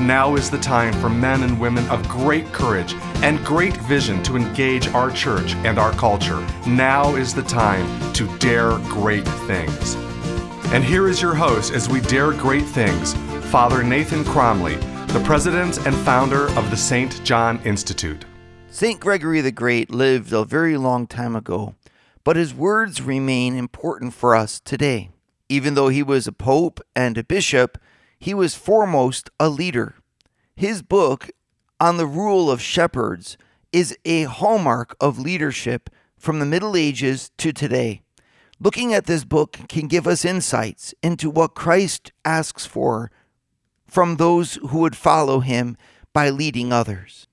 Now is the time for men and women of great courage and great vision to engage our church and our culture. Now is the time to dare great things. And here is your host as we dare great things, Father Nathan Cromly, the president and founder of the St. John Institute. St. Gregory the Great lived a very long time ago, but his words remain important for us today. Even though he was a pope and a bishop, he was foremost a leader. His book on the rule of shepherds is a hallmark of leadership from the Middle Ages to today. Looking at this book can give us insights into what Christ asks for from those who would follow him by leading others.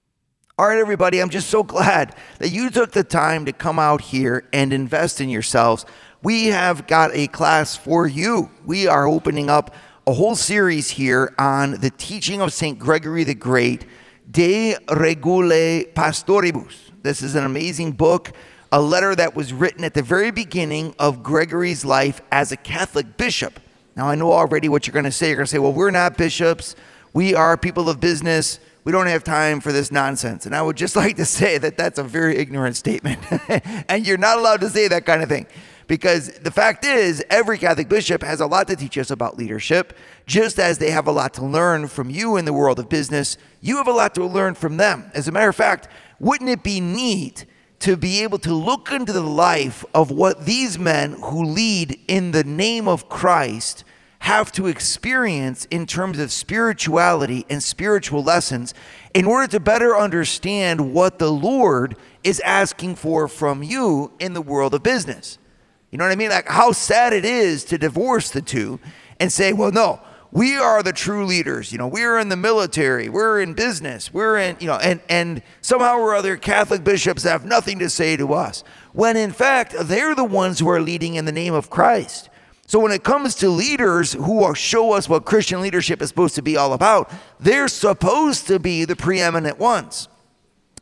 All right, everybody, I'm just so glad that you took the time to come out here and invest in yourselves. We have got a class for you. We are opening up a whole series here on the teaching of St. Gregory the Great, De Regule Pastoribus. This is an amazing book, a letter that was written at the very beginning of Gregory's life as a Catholic bishop. Now, I know already what you're going to say. You're going to say, well, we're not bishops, we are people of business we don't have time for this nonsense. And I would just like to say that that's a very ignorant statement. and you're not allowed to say that kind of thing. Because the fact is, every Catholic bishop has a lot to teach us about leadership, just as they have a lot to learn from you in the world of business. You have a lot to learn from them. As a matter of fact, wouldn't it be neat to be able to look into the life of what these men who lead in the name of Christ have to experience in terms of spirituality and spiritual lessons in order to better understand what the Lord is asking for from you in the world of business. You know what I mean? Like how sad it is to divorce the two and say, well, no, we are the true leaders. You know, we're in the military, we're in business, we're in, you know, and, and somehow or other Catholic bishops have nothing to say to us. When in fact, they're the ones who are leading in the name of Christ. So when it comes to leaders who show us what Christian leadership is supposed to be all about, they're supposed to be the preeminent ones.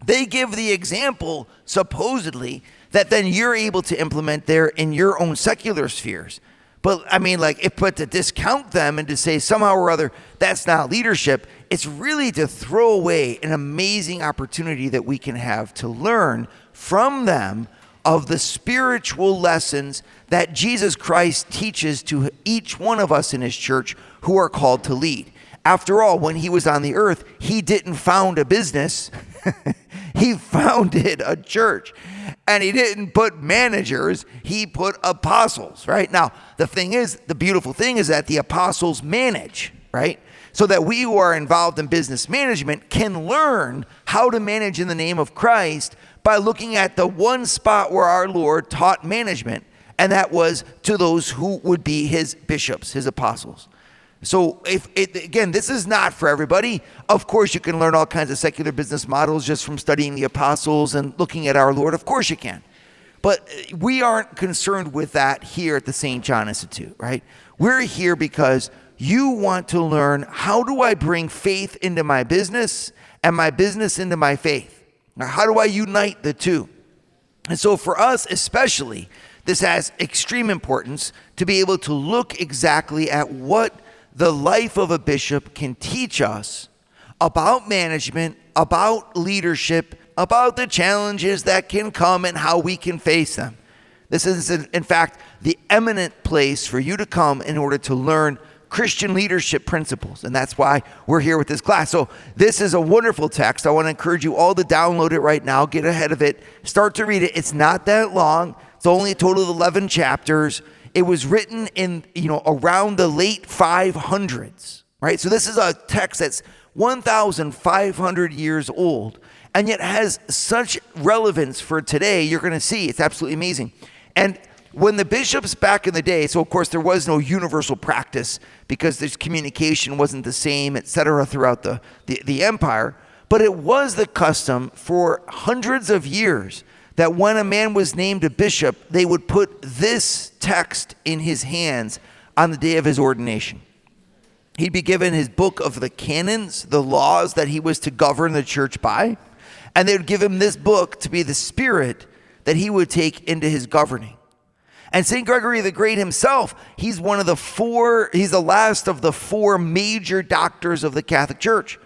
They give the example, supposedly, that then you're able to implement there in your own secular spheres. But I mean, like, if but to discount them and to say somehow or other that's not leadership, it's really to throw away an amazing opportunity that we can have to learn from them of the spiritual lessons that Jesus Christ teaches to each one of us in his church who are called to lead. After all, when he was on the earth, he didn't found a business, he founded a church. And he didn't put managers, he put apostles, right? Now, the thing is, the beautiful thing is that the apostles manage, right? So that we who are involved in business management can learn how to manage in the name of Christ by looking at the one spot where our Lord taught management, and that was to those who would be his bishops, his apostles. So, if it, again, this is not for everybody. Of course, you can learn all kinds of secular business models just from studying the apostles and looking at our Lord. Of course, you can. But uh, we aren't concerned with that here at the St. John Institute, right? We're here because you want to learn how do I bring faith into my business and my business into my faith? Now, how do I unite the two? And so, for us especially, this has extreme importance to be able to look exactly at what the life of a bishop can teach us about management, about leadership, about the challenges that can come and how we can face them. This is, in fact, the eminent place for you to come in order to learn Christian leadership principles. And that's why we're here with this class. So, this is a wonderful text. I want to encourage you all to download it right now, get ahead of it, start to read it. It's not that long, it's only a total of 11 chapters. It was written in, you know, around the late 500s, right? So, this is a text that's 1,500 years old and yet has such relevance for today. You're going to see it's absolutely amazing. And when the bishops back in the day, so of course there was no universal practice because this communication wasn't the same, etc., throughout the, the, the empire, but it was the custom for hundreds of years that when a man was named a bishop, they would put this text in his hands on the day of his ordination. He'd be given his book of the canons, the laws that he was to govern the church by, and they would give him this book to be the spirit that he would take into his governing. And St. Gregory the Great himself, he's one of the four, he's the last of the four major doctors of the Catholic Church.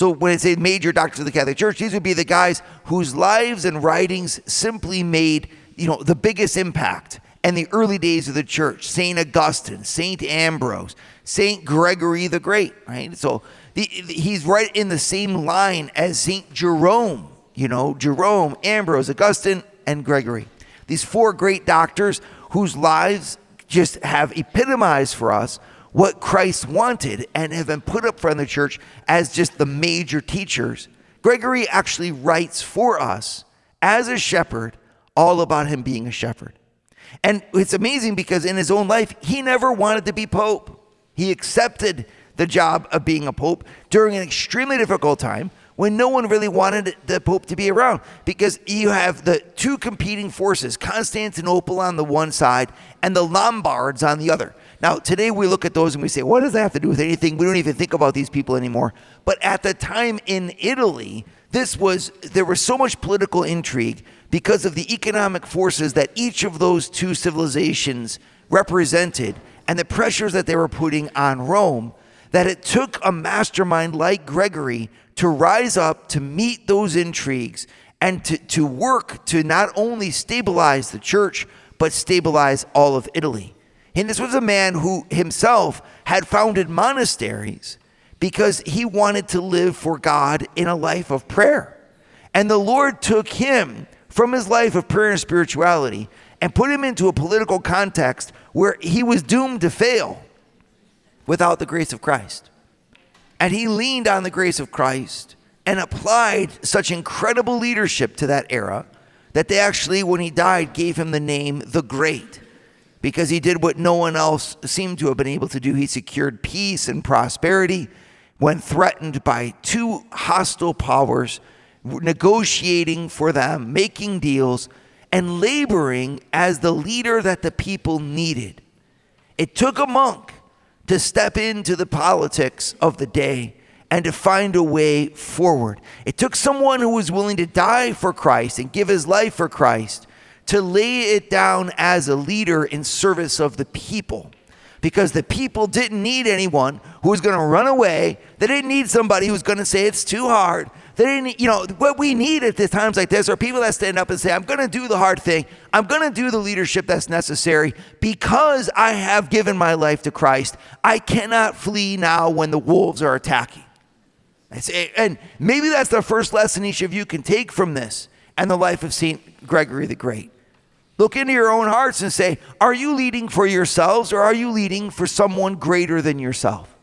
So when I say major doctors of the Catholic Church, these would be the guys whose lives and writings simply made, you know, the biggest impact in the early days of the church. St. Augustine, St. Ambrose, St. Gregory the Great, right? So the, he's right in the same line as St. Jerome, you know, Jerome, Ambrose, Augustine, and Gregory. These four great doctors whose lives just have epitomized for us what Christ wanted and have been put up front of the church as just the major teachers. Gregory actually writes for us as a shepherd all about him being a shepherd. And it's amazing because in his own life, he never wanted to be pope. He accepted the job of being a pope during an extremely difficult time when no one really wanted the Pope to be around because you have the two competing forces, Constantinople on the one side and the Lombards on the other. Now, today we look at those and we say, what does that have to do with anything? We don't even think about these people anymore. But at the time in Italy, this was, there was so much political intrigue because of the economic forces that each of those two civilizations represented and the pressures that they were putting on Rome that it took a mastermind like Gregory to rise up to meet those intrigues and to, to work to not only stabilize the church, but stabilize all of Italy. And this was a man who himself had founded monasteries because he wanted to live for God in a life of prayer. And the Lord took him from his life of prayer and spirituality and put him into a political context where he was doomed to fail without the grace of Christ. And he leaned on the grace of Christ and applied such incredible leadership to that era that they actually, when he died, gave him the name the Great because he did what no one else seemed to have been able to do. He secured peace and prosperity when threatened by two hostile powers, negotiating for them, making deals, and laboring as the leader that the people needed. It took a monk to step into the politics of the day and to find a way forward. It took someone who was willing to die for Christ and give his life for Christ to lay it down as a leader in service of the people. Because the people didn't need anyone who was going to run away. They didn't need somebody who was going to say it's too hard. They didn't, you know, what we need at times like this are people that stand up and say, I'm going to do the hard thing. I'm going to do the leadership that's necessary because I have given my life to Christ. I cannot flee now when the wolves are attacking. And maybe that's the first lesson each of you can take from this and the life of St. Gregory the Great. Look into your own hearts and say, are you leading for yourselves or are you leading for someone greater than yourself?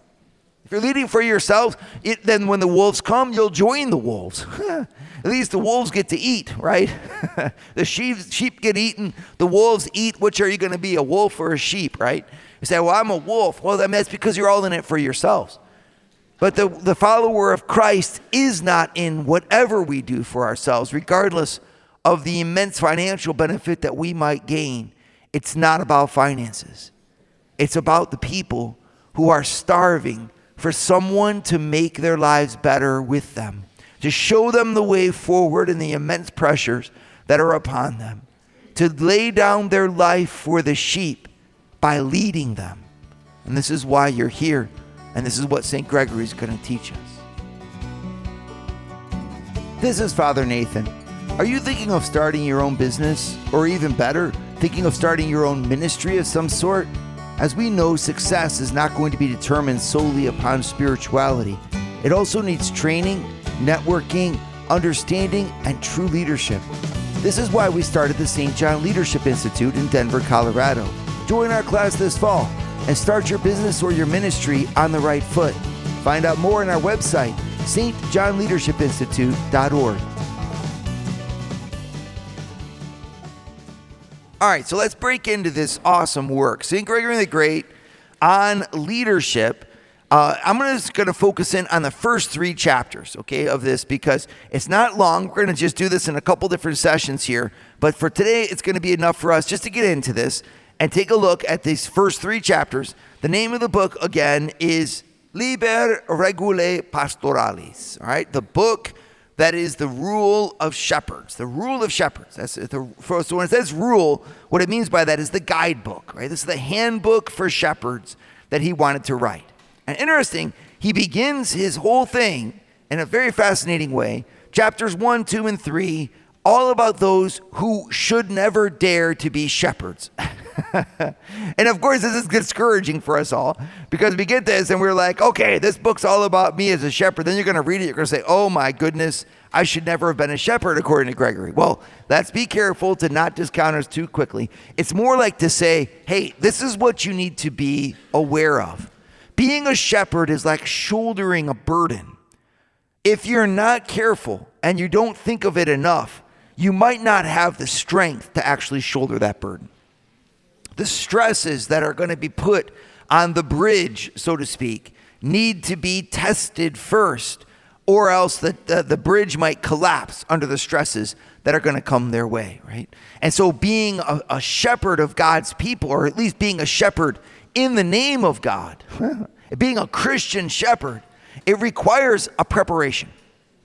If you're leading for yourselves, it, then when the wolves come, you'll join the wolves. At least the wolves get to eat, right? the sheep, sheep get eaten, the wolves eat. Which are you going to be, a wolf or a sheep, right? You say, well, I'm a wolf. Well, then that's because you're all in it for yourselves. But the, the follower of Christ is not in whatever we do for ourselves, regardless of the immense financial benefit that we might gain. It's not about finances, it's about the people who are starving for someone to make their lives better with them, to show them the way forward in the immense pressures that are upon them, to lay down their life for the sheep by leading them. And this is why you're here, and this is what St. Gregory is going to teach us. This is Father Nathan. Are you thinking of starting your own business, or even better, thinking of starting your own ministry of some sort? As we know, success is not going to be determined solely upon spirituality. It also needs training, networking, understanding, and true leadership. This is why we started the St. John Leadership Institute in Denver, Colorado. Join our class this fall and start your business or your ministry on the right foot. Find out more on our website, stjohnleadershipinstitute.org. All right, so let's break into this awesome work. St. Gregory the Great on leadership. Uh, I'm just going to focus in on the first three chapters, okay, of this because it's not long. We're going to just do this in a couple different sessions here. But for today, it's going to be enough for us just to get into this and take a look at these first three chapters. The name of the book, again, is Liber Regulae Pastoralis, all right? The book that is the rule of shepherds. The rule of shepherds. That's the, so when it says rule, what it means by that is the guidebook, right? This is the handbook for shepherds that he wanted to write. And interesting, he begins his whole thing in a very fascinating way. Chapters 1, 2, and 3, all about those who should never dare to be shepherds. and of course, this is discouraging for us all because we get this and we're like, okay, this book's all about me as a shepherd. Then you're going to read it, you're going to say, oh my goodness, I should never have been a shepherd, according to Gregory. Well, let's be careful to not discount us too quickly. It's more like to say, hey, this is what you need to be aware of. Being a shepherd is like shouldering a burden. If you're not careful and you don't think of it enough, you might not have the strength to actually shoulder that burden. The stresses that are going to be put on the bridge, so to speak, need to be tested first, or else the, the, the bridge might collapse under the stresses that are going to come their way, right? And so, being a, a shepherd of God's people, or at least being a shepherd in the name of God, being a Christian shepherd, it requires a preparation.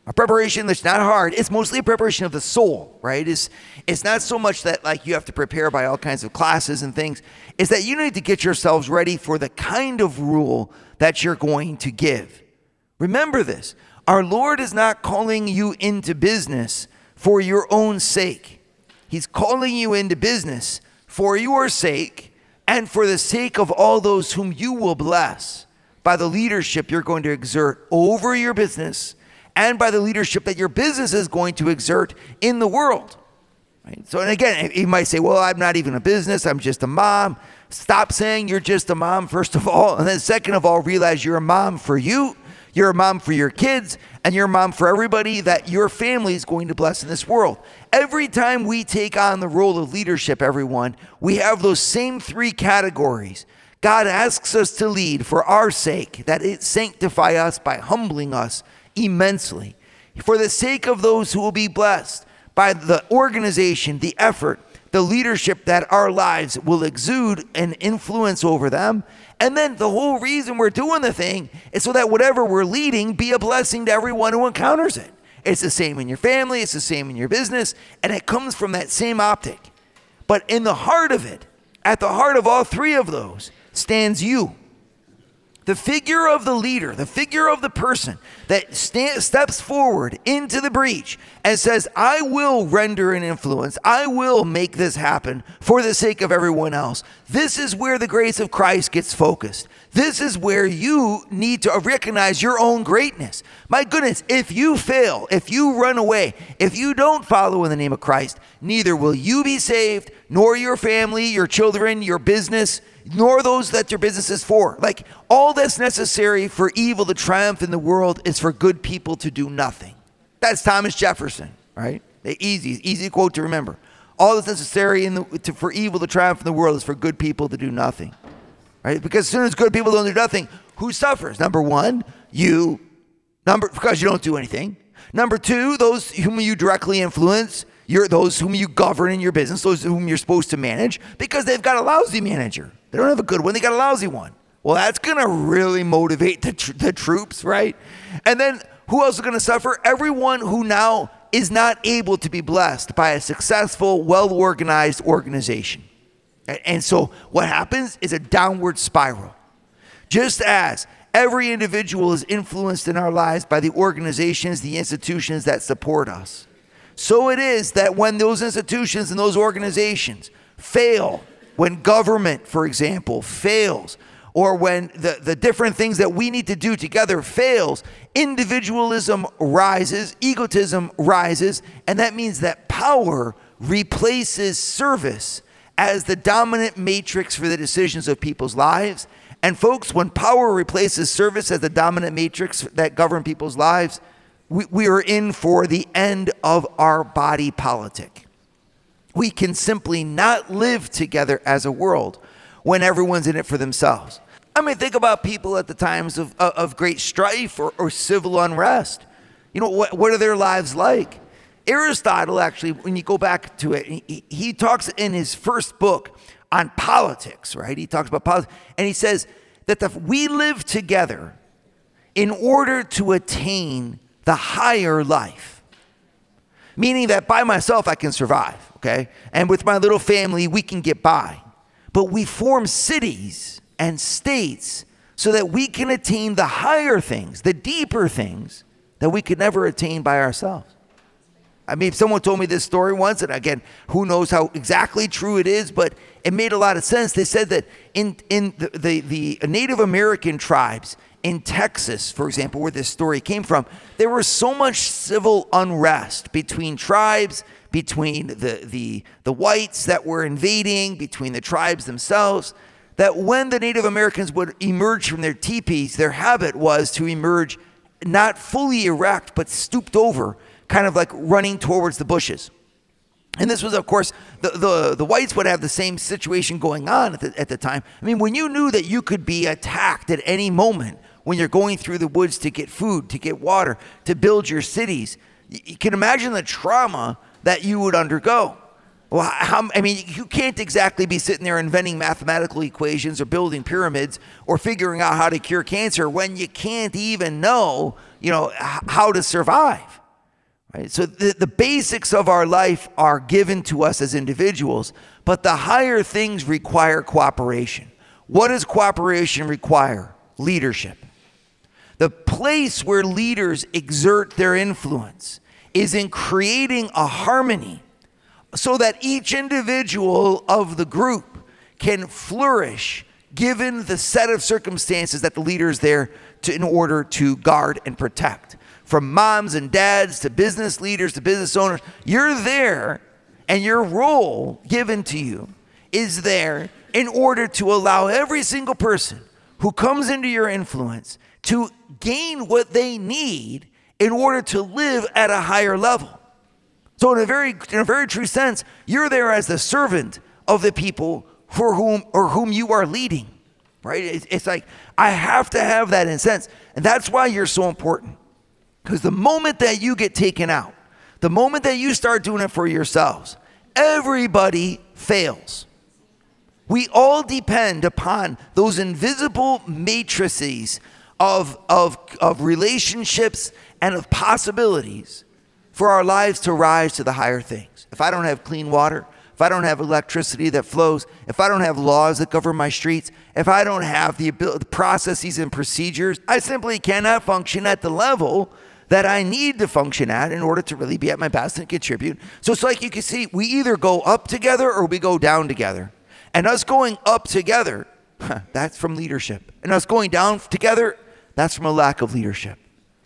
A preparation that's not hard. It's mostly a preparation of the soul, right? It's, it's not so much that like you have to prepare by all kinds of classes and things. It's that you need to get yourselves ready for the kind of rule that you're going to give. Remember this. Our Lord is not calling you into business for your own sake. He's calling you into business for your sake and for the sake of all those whom you will bless by the leadership you're going to exert over your business and by the leadership that your business is going to exert in the world. Right? So, and again, you might say, well, I'm not even a business, I'm just a mom. Stop saying you're just a mom, first of all. And then, second of all, realize you're a mom for you you're a mom for your kids, and you're a mom for everybody that your family is going to bless in this world. Every time we take on the role of leadership, everyone, we have those same three categories. God asks us to lead for our sake, that it sanctify us by humbling us immensely. For the sake of those who will be blessed by the organization, the effort, the leadership that our lives will exude and influence over them, and then the whole reason we're doing the thing is so that whatever we're leading be a blessing to everyone who encounters it. It's the same in your family, it's the same in your business, and it comes from that same optic. But in the heart of it, at the heart of all three of those, stands you. The figure of the leader, the figure of the person that st- steps forward into the breach and says, I will render an influence. I will make this happen for the sake of everyone else. This is where the grace of Christ gets focused. This is where you need to recognize your own greatness. My goodness, if you fail, if you run away, if you don't follow in the name of Christ, neither will you be saved, nor your family, your children, your business nor those that your business is for. Like all that's necessary for evil to triumph in the world is for good people to do nothing. That's Thomas Jefferson, right? Easy, easy quote to remember. All that's necessary the, to, for evil to triumph in the world is for good people to do nothing, right? Because as soon as good people don't do nothing, who suffers? Number one, you. Number because you don't do anything. Number two, those whom you directly influence. You're those whom you govern in your business, those whom you're supposed to manage, because they've got a lousy manager. They don't have a good one, they got a lousy one. Well, that's to really motivate the, tr- the troops, right? And then who else is to suffer? Everyone who now is not able to be blessed by a successful, well organized organization. And so what happens is a downward spiral. Just as every individual is influenced in our lives by the organizations, the institutions that support us, so it is that when those institutions and those organizations fail when government, for example, fails, or when the, the different things that we need to do together fails, individualism rises, egotism rises, and that means that power replaces service as the dominant matrix for the decisions of people's lives. And folks, when power replaces service as the dominant matrix that govern people's lives, we, we are in for the end of our body politic we can simply not live together as a world when everyone's in it for themselves. I mean, think about people at the times of, of, great strife or, or civil unrest. You know, what, what are their lives like? Aristotle, actually, when you go back to it, he, he talks in his first book on politics, right? He talks about politics, and he says that the, we live together in order to attain the higher life. Meaning that by myself I can survive, okay? And with my little family we can get by. But we form cities and states so that we can attain the higher things, the deeper things that we could never attain by ourselves. I mean, if someone told me this story once, and again, who knows how exactly true it is, but it made a lot of sense. They said that in, in the, the, the Native American tribes in Texas, for example, where this story came from, there was so much civil unrest between tribes, between the, the, the whites that were invading, between the tribes themselves, that when the Native Americans would emerge from their teepees, their habit was to emerge not fully erect, but stooped over, kind of like running towards the bushes. And this was, of course, the, the, the whites would have the same situation going on at the, at the time. I mean, when you knew that you could be attacked at any moment when you're going through the woods to get food, to get water, to build your cities, you can imagine the trauma that you would undergo. Well, how, I mean, you can't exactly be sitting there inventing mathematical equations or building pyramids or figuring out how to cure cancer when you can't even know, you know, how to survive. Right? So the, the basics of our life are given to us as individuals, but the higher things require cooperation. What does cooperation require? Leadership. The place where leaders exert their influence is in creating a harmony so that each individual of the group can flourish given the set of circumstances that the leader is there to, in order to guard and protect. From moms and dads to business leaders to business owners, you're there and your role given to you is there in order to allow every single person who comes into your influence to gain what they need in order to live at a higher level. So in a very in a very true sense, you're there as the servant of the people for whom or whom you are leading. Right? It's, it's like I have to have that in sense. And that's why you're so important. Because the moment that you get taken out, the moment that you start doing it for yourselves, everybody fails. We all depend upon those invisible matrices of, of, of relationships and of possibilities for our lives to rise to the higher things. If I don't have clean water, if I don't have electricity that flows, if I don't have laws that govern my streets, if I don't have the ability, processes and procedures, I simply cannot function at the level that I need to function at in order to really be at my best and contribute. So it's like you can see, we either go up together or we go down together. And us going up together, that's from leadership. And us going down together, that's from a lack of leadership.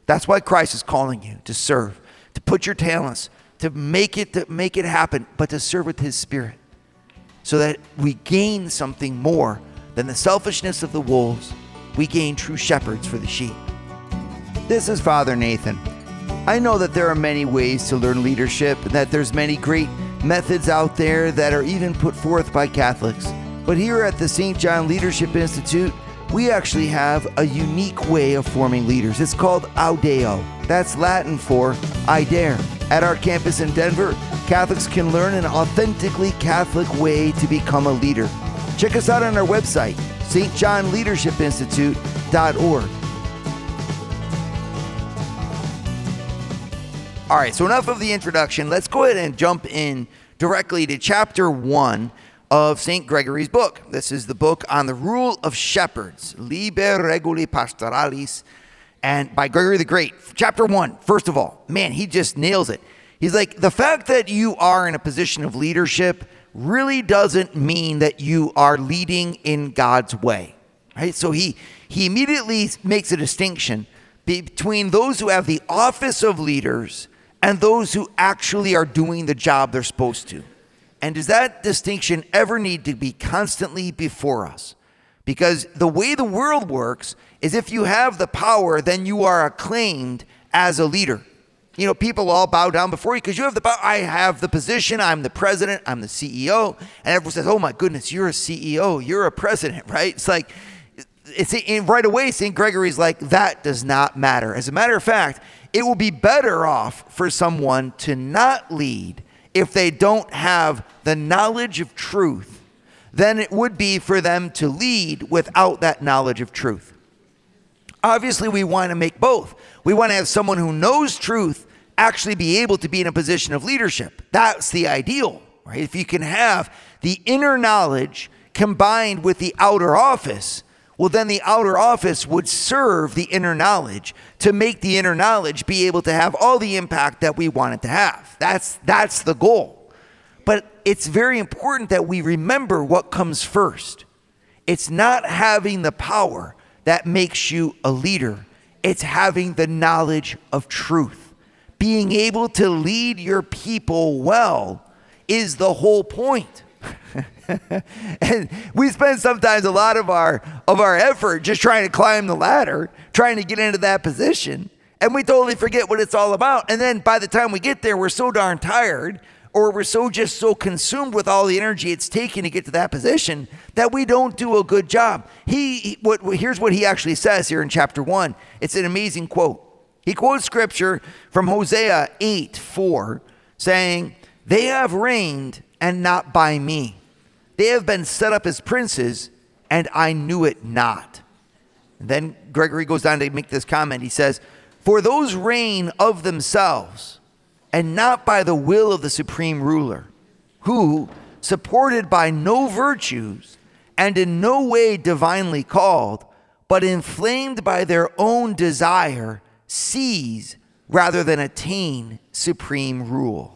That's why Christ is calling you to serve to put your talents, to make it to make it happen, but to serve with his spirit. So that we gain something more than the selfishness of the wolves. We gain true shepherds for the sheep. This is Father Nathan. I know that there are many ways to learn leadership, that there's many great methods out there that are even put forth by Catholics. But here at the St. John Leadership Institute, we actually have a unique way of forming leaders. It's called Audeo. That's Latin for I dare. At our campus in Denver, Catholics can learn an authentically Catholic way to become a leader. Check us out on our website, stjohnleadershipinstitute.org. All right, so enough of the introduction. Let's go ahead and jump in directly to chapter 1 of St. Gregory's book. This is the book on the rule of shepherds, Liber Regulae Pastoralis, and by Gregory the Great. Chapter one, first of all, man, he just nails it. He's like, the fact that you are in a position of leadership really doesn't mean that you are leading in God's way. Right? So he he immediately makes a distinction between those who have the office of leaders and those who actually are doing the job they're supposed to. And does that distinction ever need to be constantly before us? Because the way the world works is if you have the power, then you are acclaimed as a leader. You know, people all bow down before you because you have the power. I have the position. I'm the president. I'm the CEO. And everyone says, oh my goodness, you're a CEO. You're a president, right? It's like, it's right away, St. Gregory's like, that does not matter. As a matter of fact, it will be better off for someone to not lead if they don't have the knowledge of truth than it would be for them to lead without that knowledge of truth. Obviously, we want to make both. We want to have someone who knows truth actually be able to be in a position of leadership. That's the ideal, right? If you can have the inner knowledge combined with the outer office, well, then the outer office would serve the inner knowledge to make the inner knowledge be able to have all the impact that we want it to have. That's, that's the goal. But it's very important that we remember what comes first. It's not having the power that makes you a leader, it's having the knowledge of truth. Being able to lead your people well is the whole point. And we spend sometimes a lot of our of our effort just trying to climb the ladder, trying to get into that position, and we totally forget what it's all about. And then by the time we get there, we're so darn tired or we're so just so consumed with all the energy it's taking to get to that position that we don't do a good job. He what here's what he actually says here in chapter 1. It's an amazing quote. He quotes scripture from Hosea 8 4, saying, They have reigned and not by me. They have been set up as princes, and I knew it not. And then Gregory goes on to make this comment. He says, For those reign of themselves, and not by the will of the supreme ruler, who, supported by no virtues, and in no way divinely called, but inflamed by their own desire, seize rather than attain supreme rule.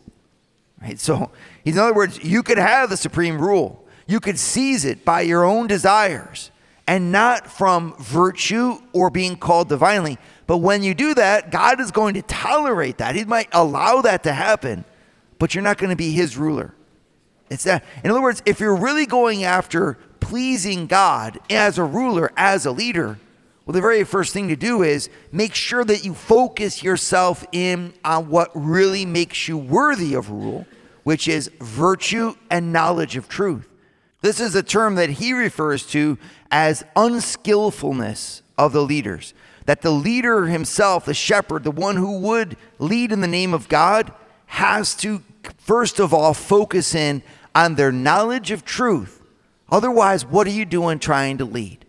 Right? So, in other words, you could have the supreme rule, you could seize it by your own desires and not from virtue or being called divinely. But when you do that, God is going to tolerate that. He might allow that to happen, but you're not going to be his ruler. It's that. In other words, if you're really going after pleasing God as a ruler, as a leader, well, the very first thing to do is make sure that you focus yourself in on what really makes you worthy of rule, which is virtue and knowledge of truth. This is a term that he refers to as unskillfulness of the leaders. That the leader himself, the shepherd, the one who would lead in the name of God, has to first of all focus in on their knowledge of truth. Otherwise, what are you doing trying to lead?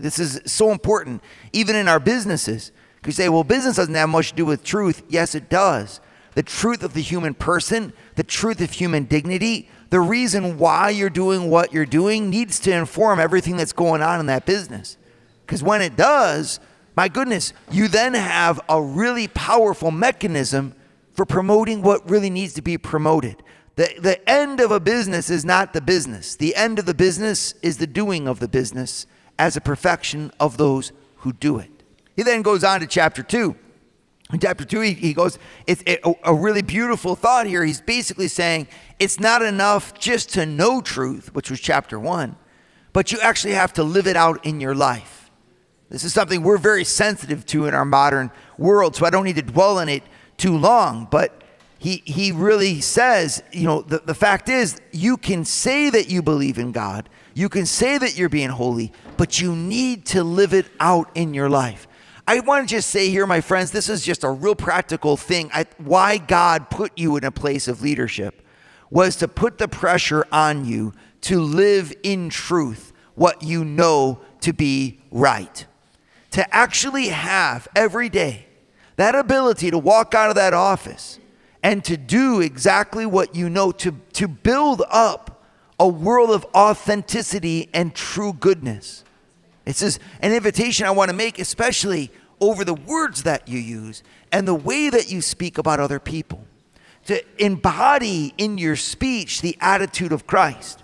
This is so important, even in our businesses. You say, well, business doesn't have much to do with truth. Yes, it does. The truth of the human person, the truth of human dignity, the reason why you're doing what you're doing needs to inform everything that's going on in that business. Because when it does, my goodness, you then have a really powerful mechanism for promoting what really needs to be promoted. The, the end of a business is not the business. The end of the business is the doing of the business as a perfection of those who do it. He then goes on to chapter 2. In chapter 2, he, he goes, it's a, a really beautiful thought here. He's basically saying it's not enough just to know truth, which was chapter 1, but you actually have to live it out in your life. This is something we're very sensitive to in our modern world, so I don't need to dwell on it too long. But he, he really says, you know, the, the fact is, you can say that you believe in God, you can say that you're being holy, but you need to live it out in your life. I want to just say here, my friends, this is just a real practical thing. I, why God put you in a place of leadership was to put the pressure on you to live in truth what you know to be right. To actually have every day that ability to walk out of that office and to do exactly what you know, to, to build up a world of authenticity and true goodness. It's just an invitation I want to make, especially over the words that you use and the way that you speak about other people. To embody in your speech the attitude of Christ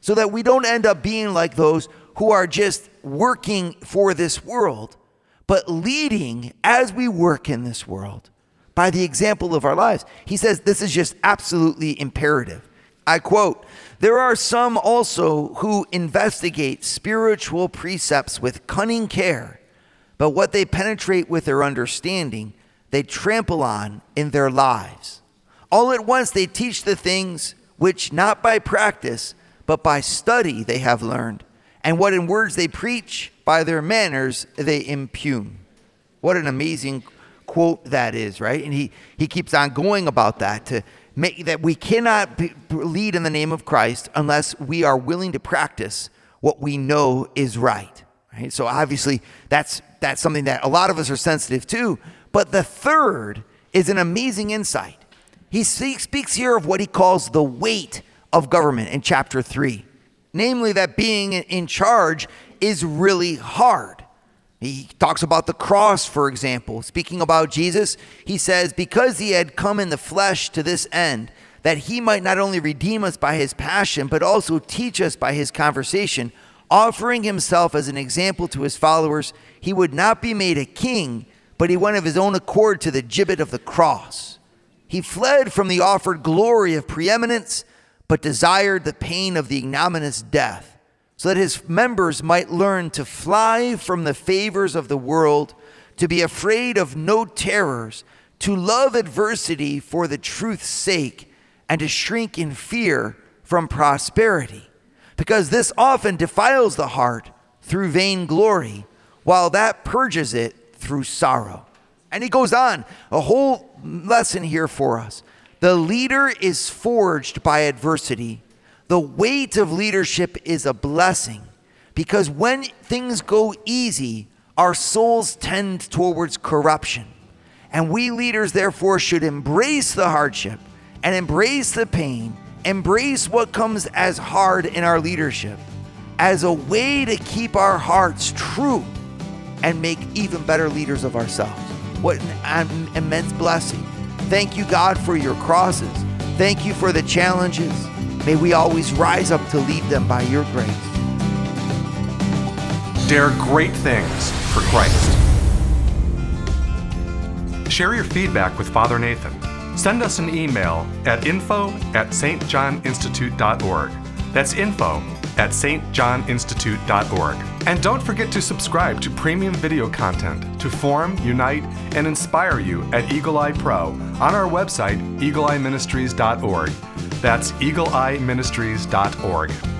so that we don't end up being like those who are just working for this world, but leading as we work in this world by the example of our lives. He says this is just absolutely imperative. I quote, there are some also who investigate spiritual precepts with cunning care, but what they penetrate with their understanding, they trample on in their lives. All at once they teach the things which not by practice, but by study they have learned, And what in words they preach, by their manners they impugn. What an amazing quote that is, right? And he, he keeps on going about that to make that we cannot be, lead in the name of Christ unless we are willing to practice what we know is right. Right? So obviously that's that's something that a lot of us are sensitive to. But the third is an amazing insight. He speaks here of what he calls the weight of government in chapter 3. Namely, that being in charge is really hard. He talks about the cross, for example. Speaking about Jesus, he says, Because he had come in the flesh to this end, that he might not only redeem us by his passion, but also teach us by his conversation, offering himself as an example to his followers, he would not be made a king, but he went of his own accord to the gibbet of the cross. He fled from the offered glory of preeminence, but desired the pain of the ignominious death so that his members might learn to fly from the favors of the world, to be afraid of no terrors, to love adversity for the truth's sake, and to shrink in fear from prosperity. Because this often defiles the heart through vainglory, while that purges it through sorrow. And he goes on, a whole lesson here for us. The leader is forged by adversity the weight of leadership is a blessing because when things go easy, our souls tend towards corruption. And we leaders, therefore, should embrace the hardship and embrace the pain, embrace what comes as hard in our leadership as a way to keep our hearts true and make even better leaders of ourselves. What an immense blessing. Thank you, God, for your crosses. Thank you for the challenges. May we always rise up to lead them by your grace. Dare great things for Christ. Share your feedback with Father Nathan. Send us an email at info at stjohninstitute.org. That's info at stjohninstitute.org. And don't forget to subscribe to premium video content to form, unite, and inspire you at Eagle Eye Pro on our website, eagleeyeministries.org. That's eagleeyeministries.org.